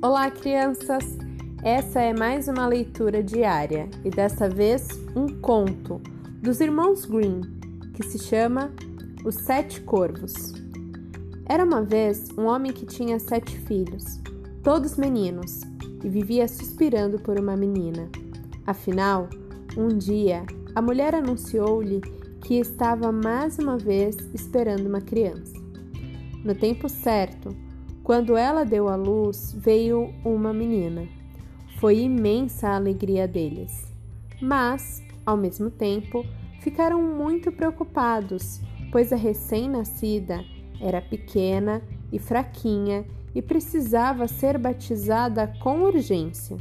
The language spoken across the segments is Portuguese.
Olá, crianças! Essa é mais uma leitura diária e dessa vez um conto dos irmãos Green que se chama Os Sete Corvos. Era uma vez um homem que tinha sete filhos, todos meninos, e vivia suspirando por uma menina. Afinal, um dia a mulher anunciou-lhe que estava mais uma vez esperando uma criança. No tempo certo, quando ela deu à luz, veio uma menina. Foi imensa a alegria deles. Mas, ao mesmo tempo, ficaram muito preocupados, pois a recém-nascida era pequena e fraquinha e precisava ser batizada com urgência.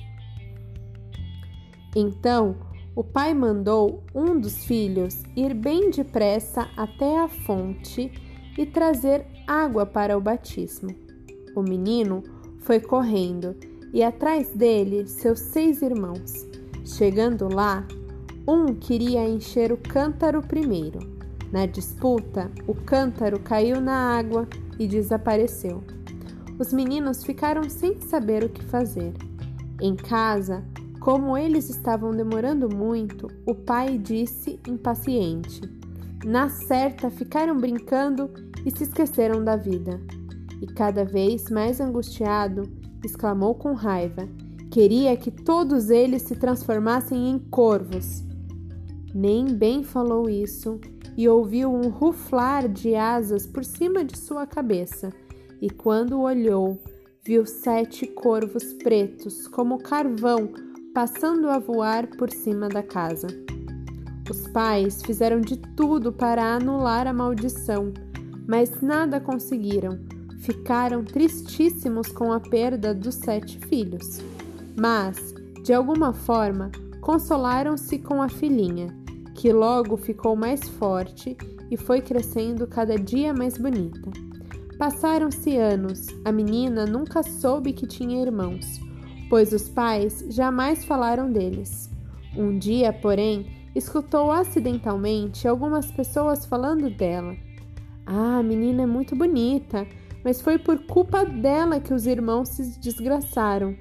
Então, o pai mandou um dos filhos ir bem depressa até a fonte e trazer água para o batismo. O menino foi correndo e atrás dele seus seis irmãos. Chegando lá, um queria encher o cântaro primeiro. Na disputa, o cântaro caiu na água e desapareceu. Os meninos ficaram sem saber o que fazer. Em casa, como eles estavam demorando muito, o pai disse impaciente: Na certa, ficaram brincando e se esqueceram da vida e, cada vez mais angustiado, exclamou com raiva: Queria que todos eles se transformassem em corvos. Nem bem falou isso e ouviu um ruflar de asas por cima de sua cabeça, e quando olhou, viu sete corvos pretos, como carvão, passando a voar por cima da casa. Os pais fizeram de tudo para anular a maldição, mas nada conseguiram ficaram tristíssimos com a perda dos sete filhos, mas, de alguma forma, consolaram-se com a filhinha, que logo ficou mais forte e foi crescendo cada dia mais bonita. Passaram-se anos, a menina nunca soube que tinha irmãos, pois os pais jamais falaram deles. Um dia, porém, escutou acidentalmente algumas pessoas falando dela. Ah, a menina é muito bonita, mas foi por culpa dela que os irmãos se desgraçaram.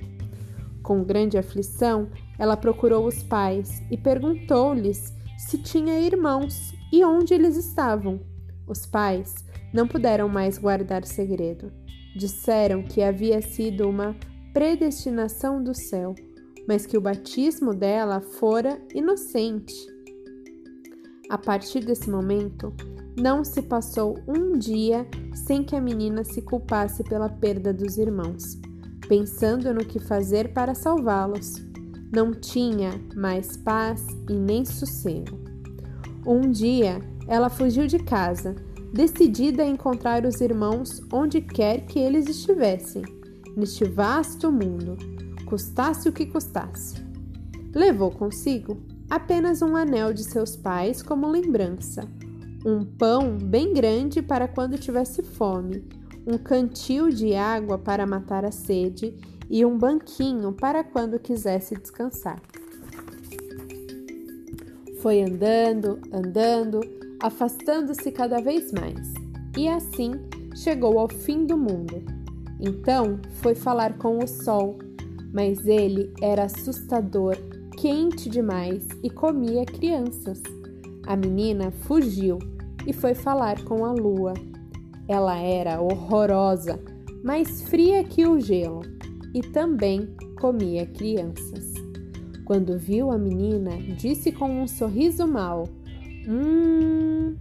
Com grande aflição, ela procurou os pais e perguntou-lhes se tinha irmãos e onde eles estavam. Os pais não puderam mais guardar segredo. Disseram que havia sido uma predestinação do céu, mas que o batismo dela fora inocente. A partir desse momento, não se passou um dia sem que a menina se culpasse pela perda dos irmãos, pensando no que fazer para salvá-los. Não tinha mais paz e nem sossego. Um dia, ela fugiu de casa, decidida a encontrar os irmãos onde quer que eles estivessem, neste vasto mundo, custasse o que custasse. Levou consigo apenas um anel de seus pais como lembrança um pão bem grande para quando tivesse fome, um cantil de água para matar a sede e um banquinho para quando quisesse descansar. Foi andando, andando, afastando-se cada vez mais, e assim chegou ao fim do mundo. Então foi falar com o sol, mas ele era assustador, quente demais e comia crianças. A menina fugiu e foi falar com a lua. Ela era horrorosa, mais fria que o gelo, e também comia crianças. Quando viu a menina, disse com um sorriso mau: Hum,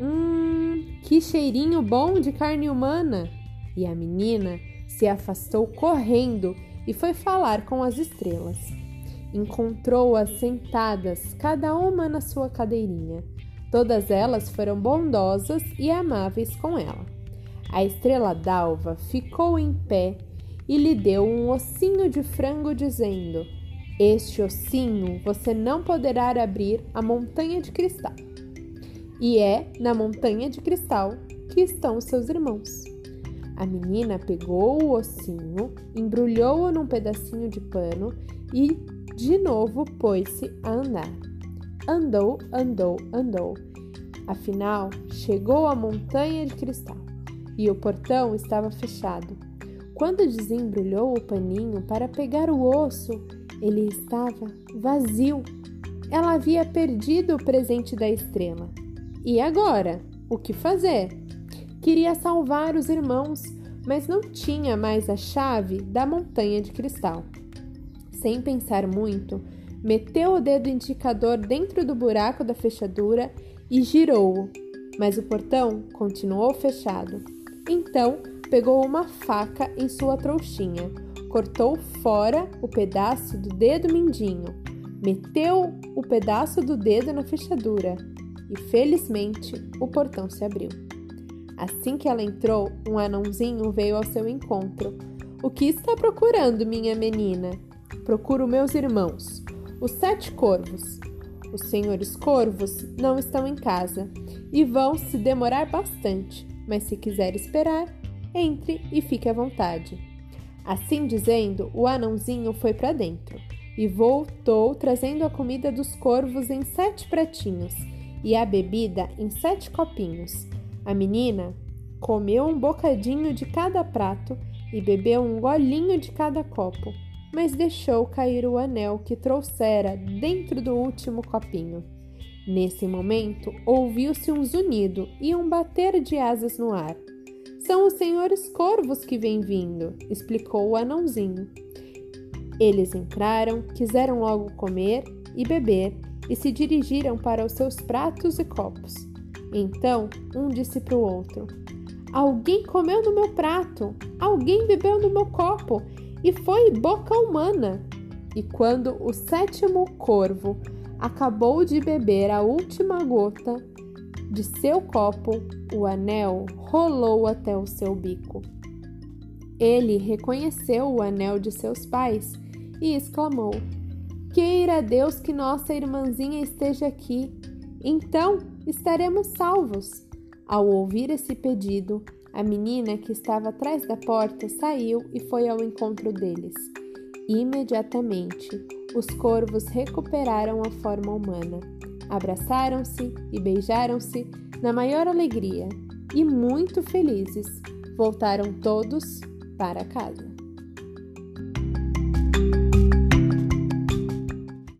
hum, que cheirinho bom de carne humana! E a menina se afastou correndo e foi falar com as estrelas. Encontrou-as sentadas, cada uma na sua cadeirinha. Todas elas foram bondosas e amáveis com ela. A estrela d'alva ficou em pé e lhe deu um ossinho de frango, dizendo: Este ossinho você não poderá abrir a montanha de cristal. E é na montanha de cristal que estão seus irmãos. A menina pegou o ossinho, embrulhou-o num pedacinho de pano e de novo pôs-se a andar. Andou, andou, andou. Afinal, chegou à montanha de cristal e o portão estava fechado. Quando desembrulhou o paninho para pegar o osso, ele estava vazio. Ela havia perdido o presente da estrela. E agora? O que fazer? Queria salvar os irmãos, mas não tinha mais a chave da montanha de cristal. Sem pensar muito, meteu o dedo indicador dentro do buraco da fechadura e girou-o, mas o portão continuou fechado. Então, pegou uma faca em sua trouxinha, cortou fora o pedaço do dedo mindinho, meteu o pedaço do dedo na fechadura e, felizmente, o portão se abriu. Assim que ela entrou, um anãozinho veio ao seu encontro. O que está procurando, minha menina? Procuro meus irmãos, os sete corvos. Os senhores corvos não estão em casa e vão se demorar bastante, mas se quiser esperar, entre e fique à vontade. Assim dizendo, o anãozinho foi para dentro e voltou trazendo a comida dos corvos em sete pratinhos e a bebida em sete copinhos. A menina comeu um bocadinho de cada prato e bebeu um golinho de cada copo, mas deixou cair o anel que trouxera dentro do último copinho. Nesse momento, ouviu-se um zunido e um bater de asas no ar. São os senhores corvos que vêm vindo, explicou o anãozinho. Eles entraram, quiseram logo comer e beber e se dirigiram para os seus pratos e copos. Então um disse para o outro: Alguém comeu no meu prato, alguém bebeu no meu copo, e foi boca humana. E quando o sétimo corvo acabou de beber a última gota de seu copo, o anel rolou até o seu bico. Ele reconheceu o anel de seus pais e exclamou: Queira Deus que nossa irmãzinha esteja aqui. Então estaremos salvos. Ao ouvir esse pedido, a menina que estava atrás da porta saiu e foi ao encontro deles. Imediatamente, os corvos recuperaram a forma humana. Abraçaram-se e beijaram-se na maior alegria e, muito felizes, voltaram todos para casa.